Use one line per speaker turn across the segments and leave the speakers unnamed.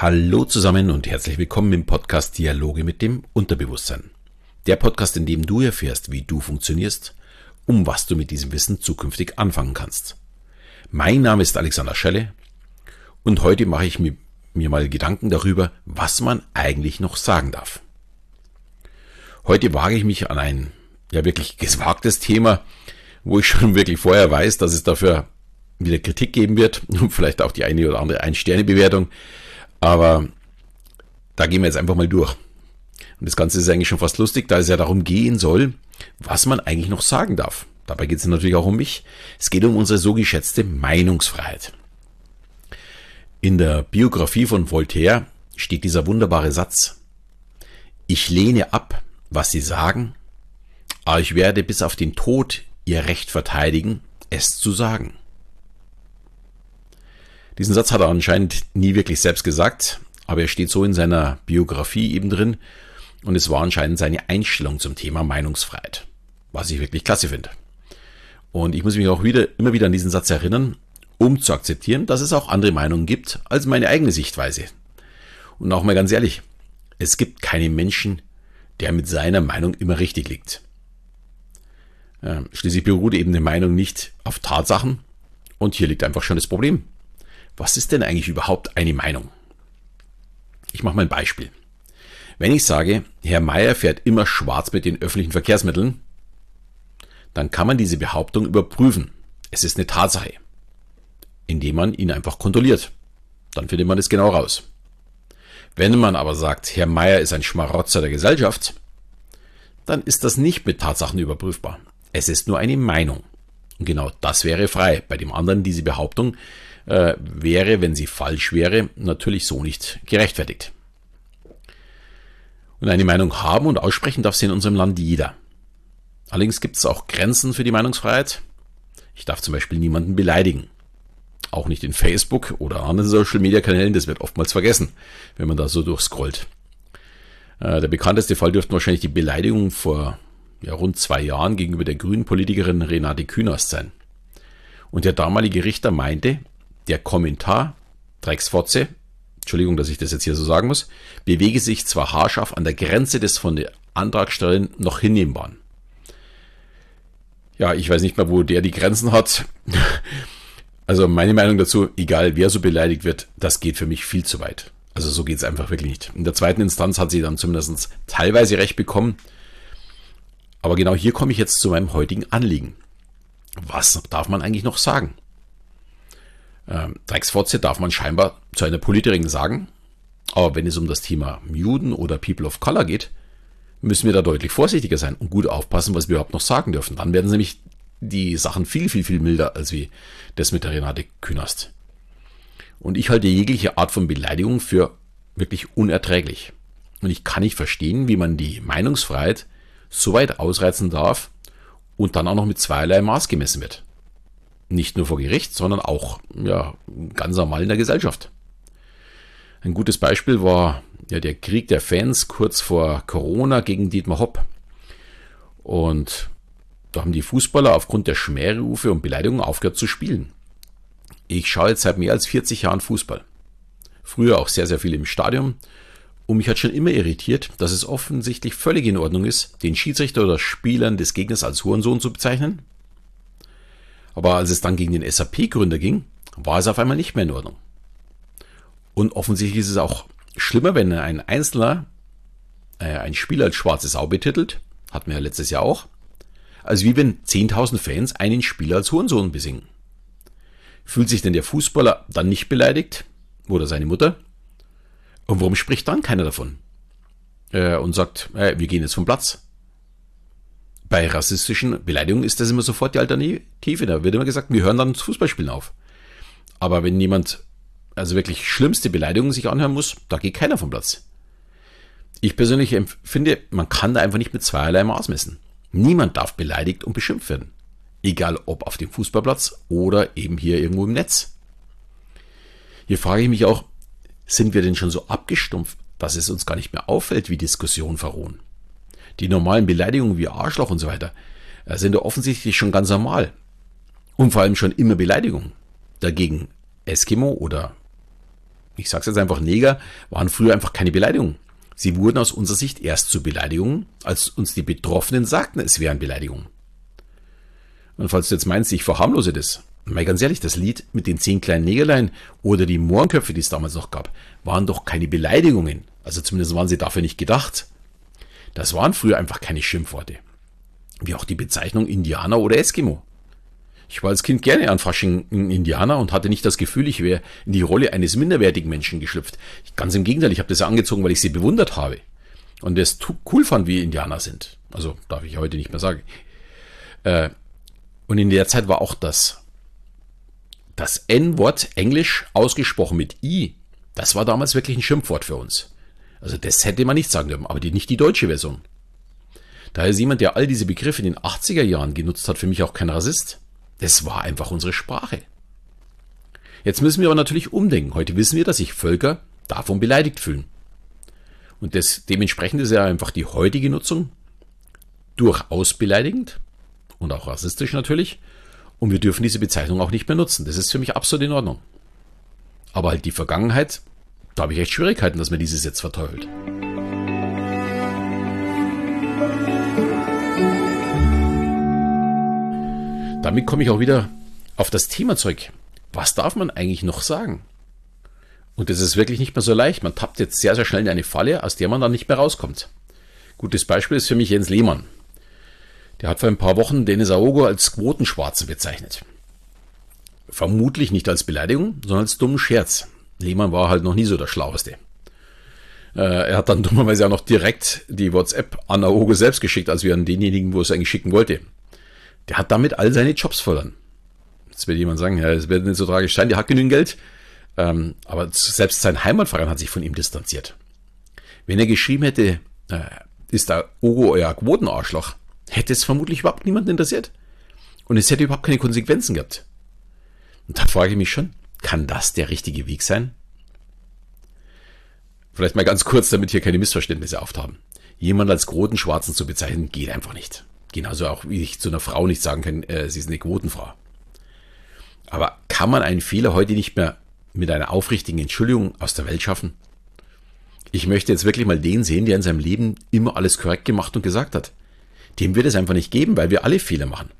Hallo zusammen und herzlich willkommen im Podcast Dialoge mit dem Unterbewusstsein. Der Podcast, in dem du erfährst, wie du funktionierst, um was du mit diesem Wissen zukünftig anfangen kannst. Mein Name ist Alexander Schelle und heute mache ich mir, mir mal Gedanken darüber, was man eigentlich noch sagen darf. Heute wage ich mich an ein ja wirklich gewagtes Thema, wo ich schon wirklich vorher weiß, dass es dafür wieder Kritik geben wird und vielleicht auch die eine oder andere Ein-Sterne-Bewertung. Aber da gehen wir jetzt einfach mal durch. Und das Ganze ist eigentlich schon fast lustig, da es ja darum gehen soll, was man eigentlich noch sagen darf. Dabei geht es natürlich auch um mich. Es geht um unsere so geschätzte Meinungsfreiheit. In der Biografie von Voltaire steht dieser wunderbare Satz. Ich lehne ab, was Sie sagen, aber ich werde bis auf den Tod Ihr Recht verteidigen, es zu sagen. Diesen Satz hat er anscheinend nie wirklich selbst gesagt, aber er steht so in seiner Biografie eben drin und es war anscheinend seine Einstellung zum Thema Meinungsfreiheit, was ich wirklich klasse finde. Und ich muss mich auch wieder, immer wieder an diesen Satz erinnern, um zu akzeptieren, dass es auch andere Meinungen gibt als meine eigene Sichtweise. Und auch mal ganz ehrlich, es gibt keinen Menschen, der mit seiner Meinung immer richtig liegt. Schließlich beruht eben eine Meinung nicht auf Tatsachen und hier liegt einfach schon das Problem. Was ist denn eigentlich überhaupt eine Meinung? Ich mache mal ein Beispiel. Wenn ich sage, Herr Meier fährt immer schwarz mit den öffentlichen Verkehrsmitteln, dann kann man diese Behauptung überprüfen. Es ist eine Tatsache, indem man ihn einfach kontrolliert. Dann findet man es genau raus. Wenn man aber sagt, Herr Meier ist ein Schmarotzer der Gesellschaft, dann ist das nicht mit Tatsachen überprüfbar. Es ist nur eine Meinung. Und genau das wäre frei. Bei dem anderen diese Behauptung äh, wäre, wenn sie falsch wäre, natürlich so nicht gerechtfertigt. Und eine Meinung haben und aussprechen darf sie in unserem Land jeder. Allerdings gibt es auch Grenzen für die Meinungsfreiheit. Ich darf zum Beispiel niemanden beleidigen. Auch nicht in Facebook oder anderen Social Media Kanälen, das wird oftmals vergessen, wenn man da so durchscrollt. Äh, der bekannteste Fall dürften wahrscheinlich die Beleidigung vor ja, rund zwei Jahren gegenüber der grünen Politikerin Renate Künast sein. Und der damalige Richter meinte, der Kommentar, Drecksfotze, Entschuldigung, dass ich das jetzt hier so sagen muss, bewege sich zwar haarscharf an der Grenze des von der Antragstellerin noch hinnehmbaren. Ja, ich weiß nicht mehr, wo der die Grenzen hat. Also meine Meinung dazu, egal wer so beleidigt wird, das geht für mich viel zu weit. Also so geht es einfach wirklich nicht. In der zweiten Instanz hat sie dann zumindest teilweise recht bekommen. Aber genau hier komme ich jetzt zu meinem heutigen Anliegen. Was darf man eigentlich noch sagen? Ähm, Drecksfotze darf man scheinbar zu einer Politikerin sagen. Aber wenn es um das Thema Juden oder People of Color geht, müssen wir da deutlich vorsichtiger sein und gut aufpassen, was wir überhaupt noch sagen dürfen. Dann werden nämlich die Sachen viel, viel, viel milder als wie das mit der Renate Künast. Und ich halte jegliche Art von Beleidigung für wirklich unerträglich. Und ich kann nicht verstehen, wie man die Meinungsfreiheit so weit ausreizen darf und dann auch noch mit zweierlei Maß gemessen wird. Nicht nur vor Gericht, sondern auch ja, ganz normal in der Gesellschaft. Ein gutes Beispiel war ja der Krieg der Fans kurz vor Corona gegen Dietmar Hopp. Und da haben die Fußballer aufgrund der Schmährufe und Beleidigungen aufgehört zu spielen. Ich schaue jetzt seit mehr als 40 Jahren Fußball. Früher auch sehr, sehr viel im Stadion. Und mich hat schon immer irritiert, dass es offensichtlich völlig in Ordnung ist, den Schiedsrichter oder Spielern des Gegners als Hurensohn zu bezeichnen aber als es dann gegen den SAP-Gründer ging, war es auf einmal nicht mehr in Ordnung. Und offensichtlich ist es auch schlimmer, wenn ein Einzelner äh, ein Spiel als schwarze Sau betitelt, hatten wir ja letztes Jahr auch, als wie wenn 10.000 Fans einen Spieler als Hurensohn besingen. Fühlt sich denn der Fußballer dann nicht beleidigt? Oder seine Mutter? Und warum spricht dann keiner davon? Äh, und sagt, äh, wir gehen jetzt vom Platz. Bei rassistischen Beleidigungen ist das immer sofort die Alternative. Da wird immer gesagt, wir hören dann das Fußballspielen auf. Aber wenn jemand also wirklich schlimmste Beleidigungen sich anhören muss, da geht keiner vom Platz. Ich persönlich finde, man kann da einfach nicht mit zweierlei Maß messen. Niemand darf beleidigt und beschimpft werden. Egal ob auf dem Fußballplatz oder eben hier irgendwo im Netz. Hier frage ich mich auch, sind wir denn schon so abgestumpft, dass es uns gar nicht mehr auffällt, wie Diskussionen verrohen? Die normalen Beleidigungen wie Arschloch und so weiter äh, sind ja offensichtlich schon ganz normal. Und vor allem schon immer Beleidigungen. Dagegen Eskimo oder ich sage jetzt einfach Neger, waren früher einfach keine Beleidigungen. Sie wurden aus unserer Sicht erst zu Beleidigungen, als uns die Betroffenen sagten, es wären Beleidigungen. Und falls du jetzt meinst, ich verharmlose das, mal ganz ehrlich, das Lied mit den zehn kleinen Negerlein oder die Mohrenköpfe, die es damals noch gab, waren doch keine Beleidigungen. Also zumindest waren sie dafür nicht gedacht. Das waren früher einfach keine Schimpfworte. Wie auch die Bezeichnung Indianer oder Eskimo. Ich war als Kind gerne an Fasching ein Indianer und hatte nicht das Gefühl, ich wäre in die Rolle eines minderwertigen Menschen geschlüpft. Ganz im Gegenteil, ich habe das angezogen, weil ich sie bewundert habe. Und es cool fand, wie Indianer sind. Also darf ich heute nicht mehr sagen. Äh, und in der Zeit war auch das, das N-Wort Englisch ausgesprochen mit I, das war damals wirklich ein Schimpfwort für uns. Also das hätte man nicht sagen dürfen, aber die, nicht die deutsche Version. Daher ist jemand, der all diese Begriffe in den 80er Jahren genutzt hat, für mich auch kein Rassist. Das war einfach unsere Sprache. Jetzt müssen wir aber natürlich umdenken. Heute wissen wir, dass sich Völker davon beleidigt fühlen. Und das, dementsprechend ist ja einfach die heutige Nutzung durchaus beleidigend und auch rassistisch natürlich. Und wir dürfen diese Bezeichnung auch nicht mehr nutzen. Das ist für mich absolut in Ordnung. Aber halt die Vergangenheit, da habe ich echt Schwierigkeiten, dass man dieses jetzt verteufelt. Damit komme ich auch wieder auf das Thema zurück. Was darf man eigentlich noch sagen? Und das ist wirklich nicht mehr so leicht. Man tappt jetzt sehr, sehr schnell in eine Falle, aus der man dann nicht mehr rauskommt. Gutes Beispiel ist für mich Jens Lehmann. Der hat vor ein paar Wochen Dennis Aogo als Quotenschwarzen bezeichnet. Vermutlich nicht als Beleidigung, sondern als dummen Scherz. Lehmann war halt noch nie so der Schlaueste. Äh, er hat dann dummerweise auch noch direkt die WhatsApp an Aogo selbst geschickt, als wir an denjenigen, wo es eigentlich schicken wollte. Der hat damit all seine Jobs verloren. Jetzt wird jemand sagen, ja, es wird nicht so tragisch sein, der hat genügend Geld. Ähm, aber selbst sein Heimatverein hat sich von ihm distanziert. Wenn er geschrieben hätte, äh, ist da Ogo euer Quotenarschloch, hätte es vermutlich überhaupt niemanden interessiert. Und es hätte überhaupt keine Konsequenzen gehabt. Und da frage ich mich schon, kann das der richtige Weg sein? Vielleicht mal ganz kurz, damit hier keine Missverständnisse auftauchen. Jemand als Quotenschwarzen zu bezeichnen, geht einfach nicht. Genauso auch, wie ich zu einer Frau nicht sagen kann, äh, sie ist eine Quotenfrau. Aber kann man einen Fehler heute nicht mehr mit einer aufrichtigen Entschuldigung aus der Welt schaffen? Ich möchte jetzt wirklich mal den sehen, der in seinem Leben immer alles korrekt gemacht und gesagt hat. Dem wird es einfach nicht geben, weil wir alle Fehler machen.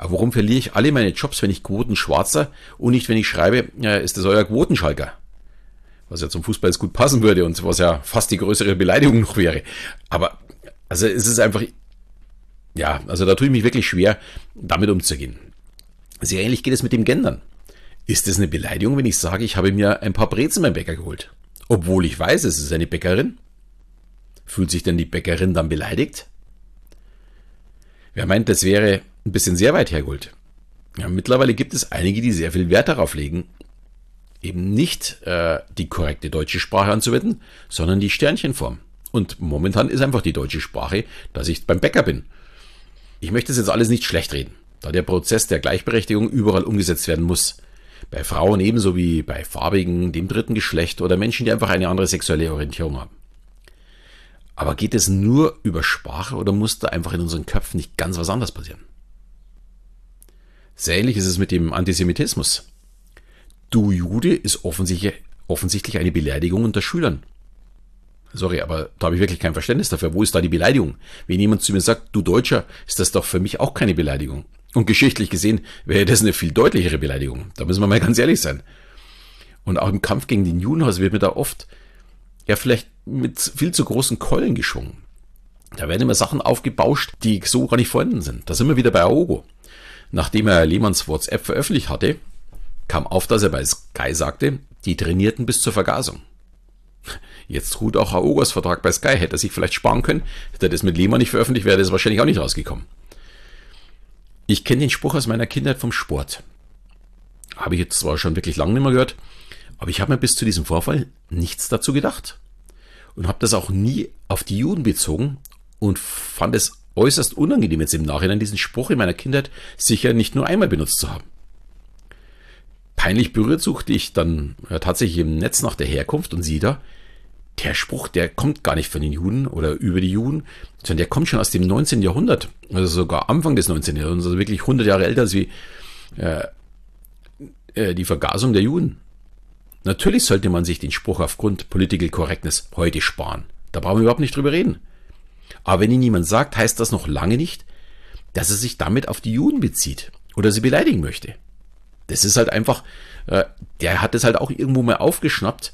Aber warum verliere ich alle meine Jobs, wenn ich Quotenschwarzer und nicht, wenn ich schreibe, ist das euer Quotenschalker? Was ja zum Fußball jetzt gut passen würde und was ja fast die größere Beleidigung noch wäre. Aber, also es ist einfach, ja, also da tue ich mich wirklich schwer, damit umzugehen. Sehr ähnlich geht es mit dem Gendern. Ist es eine Beleidigung, wenn ich sage, ich habe mir ein paar Brezen beim Bäcker geholt? Obwohl ich weiß, es ist eine Bäckerin? Fühlt sich denn die Bäckerin dann beleidigt? Wer meint, das wäre ein bisschen sehr weit hergeholt? Ja, mittlerweile gibt es einige, die sehr viel Wert darauf legen, eben nicht äh, die korrekte deutsche Sprache anzuwenden, sondern die Sternchenform. Und momentan ist einfach die deutsche Sprache, dass ich beim Bäcker bin. Ich möchte das jetzt alles nicht schlecht reden, da der Prozess der Gleichberechtigung überall umgesetzt werden muss. Bei Frauen ebenso wie bei Farbigen, dem dritten Geschlecht oder Menschen, die einfach eine andere sexuelle Orientierung haben. Aber geht es nur über Sprache oder muss da einfach in unseren Köpfen nicht ganz was anderes passieren? Sehr ähnlich ist es mit dem Antisemitismus. Du Jude ist offensichtlich, offensichtlich eine Beleidigung unter Schülern. Sorry, aber da habe ich wirklich kein Verständnis dafür. Wo ist da die Beleidigung? Wenn jemand zu mir sagt, du Deutscher, ist das doch für mich auch keine Beleidigung. Und geschichtlich gesehen wäre das eine viel deutlichere Beleidigung. Da müssen wir mal ganz ehrlich sein. Und auch im Kampf gegen den Judenhaus wird mir da oft ja vielleicht mit viel zu großen Keulen geschwungen. Da werden immer Sachen aufgebauscht, die so gar nicht vorhanden sind. Da sind wir wieder bei Aogo. Nachdem er Lehmanns WhatsApp veröffentlicht hatte, kam auf, dass er bei Sky sagte, die trainierten bis zur Vergasung. Jetzt ruht auch Aogos Vertrag bei Sky. Hätte er sich vielleicht sparen können, hätte er das mit Lehmann nicht veröffentlicht, wäre das wahrscheinlich auch nicht rausgekommen. Ich kenne den Spruch aus meiner Kindheit vom Sport. Habe ich jetzt zwar schon wirklich lange nicht mehr gehört, aber ich habe mir bis zu diesem Vorfall nichts dazu gedacht und habe das auch nie auf die Juden bezogen und fand es äußerst unangenehm jetzt im Nachhinein diesen Spruch in meiner Kindheit sicher nicht nur einmal benutzt zu haben. Peinlich berührt suchte ich dann tatsächlich im Netz nach der Herkunft und siehe da, der Spruch, der kommt gar nicht von den Juden oder über die Juden, sondern der kommt schon aus dem 19. Jahrhundert, also sogar Anfang des 19. Jahrhunderts, also wirklich 100 Jahre älter als wie äh, äh, die Vergasung der Juden. Natürlich sollte man sich den Spruch aufgrund Political Correctness heute sparen. Da brauchen wir überhaupt nicht drüber reden. Aber wenn ihn niemand sagt, heißt das noch lange nicht, dass er sich damit auf die Juden bezieht oder sie beleidigen möchte. Das ist halt einfach, äh, der hat es halt auch irgendwo mal aufgeschnappt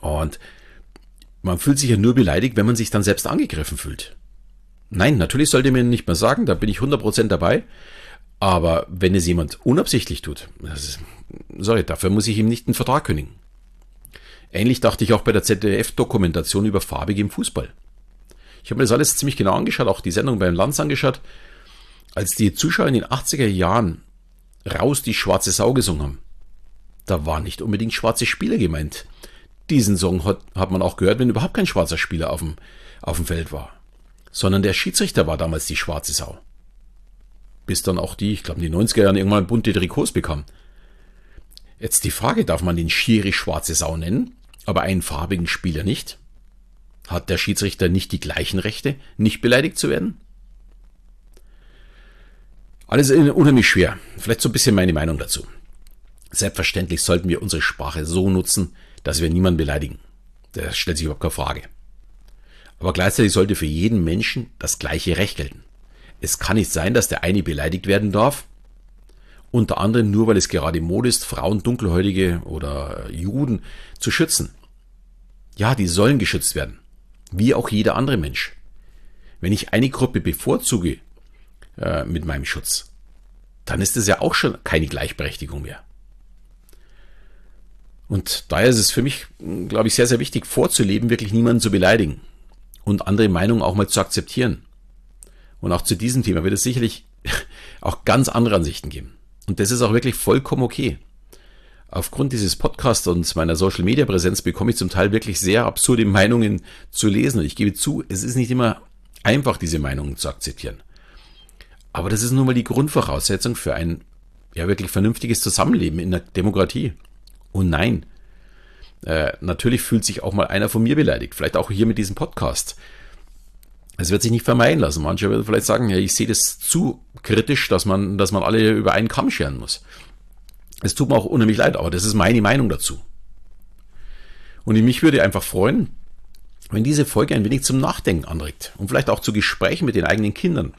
und man fühlt sich ja nur beleidigt, wenn man sich dann selbst angegriffen fühlt. Nein, natürlich sollte man nicht mehr sagen, da bin ich 100% dabei. Aber wenn es jemand unabsichtlich tut, ist, sorry, dafür muss ich ihm nicht einen Vertrag kündigen. Ähnlich dachte ich auch bei der ZDF-Dokumentation über farbige im Fußball. Ich habe mir das alles ziemlich genau angeschaut, auch die Sendung beim Lanz angeschaut. Als die Zuschauer in den 80er Jahren raus die schwarze Sau gesungen haben, da waren nicht unbedingt schwarze Spieler gemeint. Diesen Song hat, hat man auch gehört, wenn überhaupt kein schwarzer Spieler auf dem, auf dem Feld war. Sondern der Schiedsrichter war damals die schwarze Sau. Bis dann auch die, ich glaube in den 90er Jahren irgendwann bunte Trikots bekam. Jetzt die Frage, darf man den Schiri schwarze Sau nennen, aber einen farbigen Spieler nicht? Hat der Schiedsrichter nicht die gleichen Rechte, nicht beleidigt zu werden? Alles unheimlich schwer. Vielleicht so ein bisschen meine Meinung dazu. Selbstverständlich sollten wir unsere Sprache so nutzen, dass wir niemanden beleidigen. Das stellt sich überhaupt keine Frage. Aber gleichzeitig sollte für jeden Menschen das gleiche Recht gelten. Es kann nicht sein, dass der eine beleidigt werden darf, unter anderem nur weil es gerade Mode ist, Frauen, Dunkelhäutige oder Juden zu schützen. Ja, die sollen geschützt werden, wie auch jeder andere Mensch. Wenn ich eine Gruppe bevorzuge äh, mit meinem Schutz, dann ist es ja auch schon keine Gleichberechtigung mehr. Und daher ist es für mich, glaube ich, sehr, sehr wichtig vorzuleben, wirklich niemanden zu beleidigen und andere Meinungen auch mal zu akzeptieren. Und auch zu diesem Thema wird es sicherlich auch ganz andere Ansichten geben. Und das ist auch wirklich vollkommen okay. Aufgrund dieses Podcasts und meiner Social Media Präsenz bekomme ich zum Teil wirklich sehr absurde Meinungen zu lesen. Und ich gebe zu, es ist nicht immer einfach, diese Meinungen zu akzeptieren. Aber das ist nun mal die Grundvoraussetzung für ein ja wirklich vernünftiges Zusammenleben in der Demokratie. Und nein, äh, natürlich fühlt sich auch mal einer von mir beleidigt. Vielleicht auch hier mit diesem Podcast. Es wird sich nicht vermeiden lassen. Manche werden vielleicht sagen, ja, ich sehe das zu kritisch, dass man, dass man alle über einen Kamm scheren muss. Es tut mir auch unheimlich leid, aber das ist meine Meinung dazu. Und mich würde einfach freuen, wenn diese Folge ein wenig zum Nachdenken anregt und vielleicht auch zu Gesprächen mit den eigenen Kindern.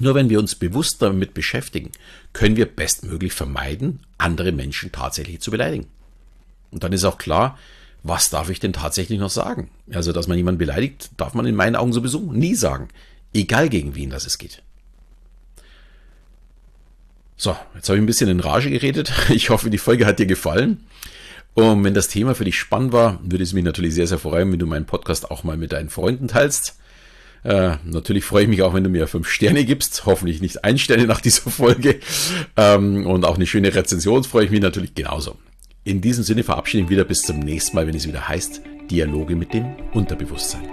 Nur wenn wir uns bewusst damit beschäftigen, können wir bestmöglich vermeiden, andere Menschen tatsächlich zu beleidigen. Und dann ist auch klar, was darf ich denn tatsächlich noch sagen? Also, dass man jemanden beleidigt, darf man in meinen Augen sowieso nie sagen. Egal gegen wen das es geht. So, jetzt habe ich ein bisschen in Rage geredet. Ich hoffe, die Folge hat dir gefallen. Und wenn das Thema für dich spannend war, würde es mich natürlich sehr, sehr freuen, wenn du meinen Podcast auch mal mit deinen Freunden teilst. Äh, natürlich freue ich mich auch, wenn du mir fünf Sterne gibst. Hoffentlich nicht ein Sterne nach dieser Folge. Ähm, und auch eine schöne Rezension freue ich mich natürlich genauso. In diesem Sinne verabschiede ich mich wieder bis zum nächsten Mal, wenn es wieder heißt Dialoge mit dem Unterbewusstsein.